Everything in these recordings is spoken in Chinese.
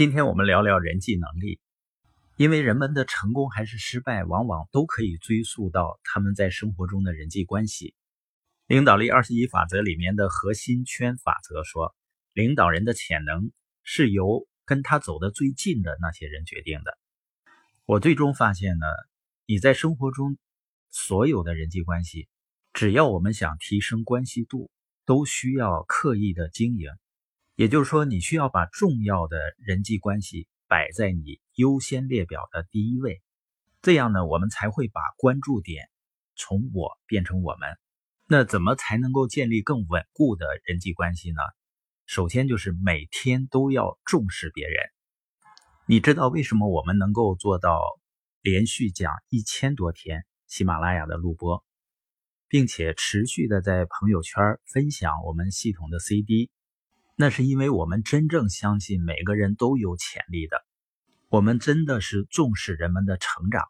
今天我们聊聊人际能力，因为人们的成功还是失败，往往都可以追溯到他们在生活中的人际关系。领导力二十一法则里面的核心圈法则说，领导人的潜能是由跟他走得最近的那些人决定的。我最终发现呢，你在生活中所有的人际关系，只要我们想提升关系度，都需要刻意的经营。也就是说，你需要把重要的人际关系摆在你优先列表的第一位，这样呢，我们才会把关注点从我变成我们。那怎么才能够建立更稳固的人际关系呢？首先就是每天都要重视别人。你知道为什么我们能够做到连续讲一千多天喜马拉雅的录播，并且持续的在朋友圈分享我们系统的 CD？那是因为我们真正相信每个人都有潜力的，我们真的是重视人们的成长。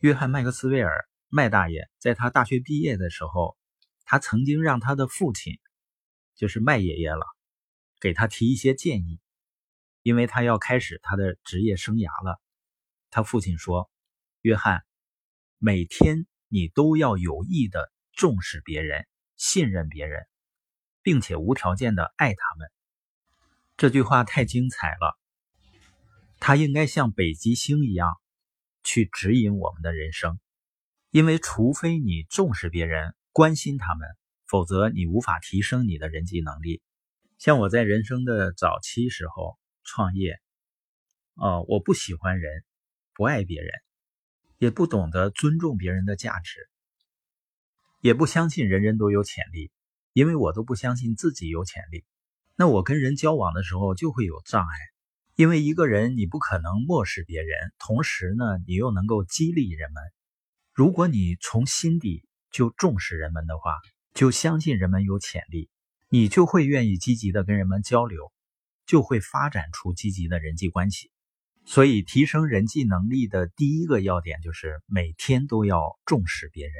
约翰·麦克斯韦尔麦大爷在他大学毕业的时候，他曾经让他的父亲，就是麦爷爷了，给他提一些建议。因为他要开始他的职业生涯了，他父亲说：“约翰，每天你都要有意的重视别人，信任别人，并且无条件的爱他们。”这句话太精彩了，他应该像北极星一样去指引我们的人生。因为除非你重视别人，关心他们，否则你无法提升你的人际能力。像我在人生的早期时候。创业，哦，我不喜欢人，不爱别人，也不懂得尊重别人的价值，也不相信人人都有潜力，因为我都不相信自己有潜力。那我跟人交往的时候就会有障碍，因为一个人你不可能漠视别人，同时呢，你又能够激励人们。如果你从心底就重视人们的话，就相信人们有潜力，你就会愿意积极的跟人们交流。就会发展出积极的人际关系，所以提升人际能力的第一个要点就是每天都要重视别人。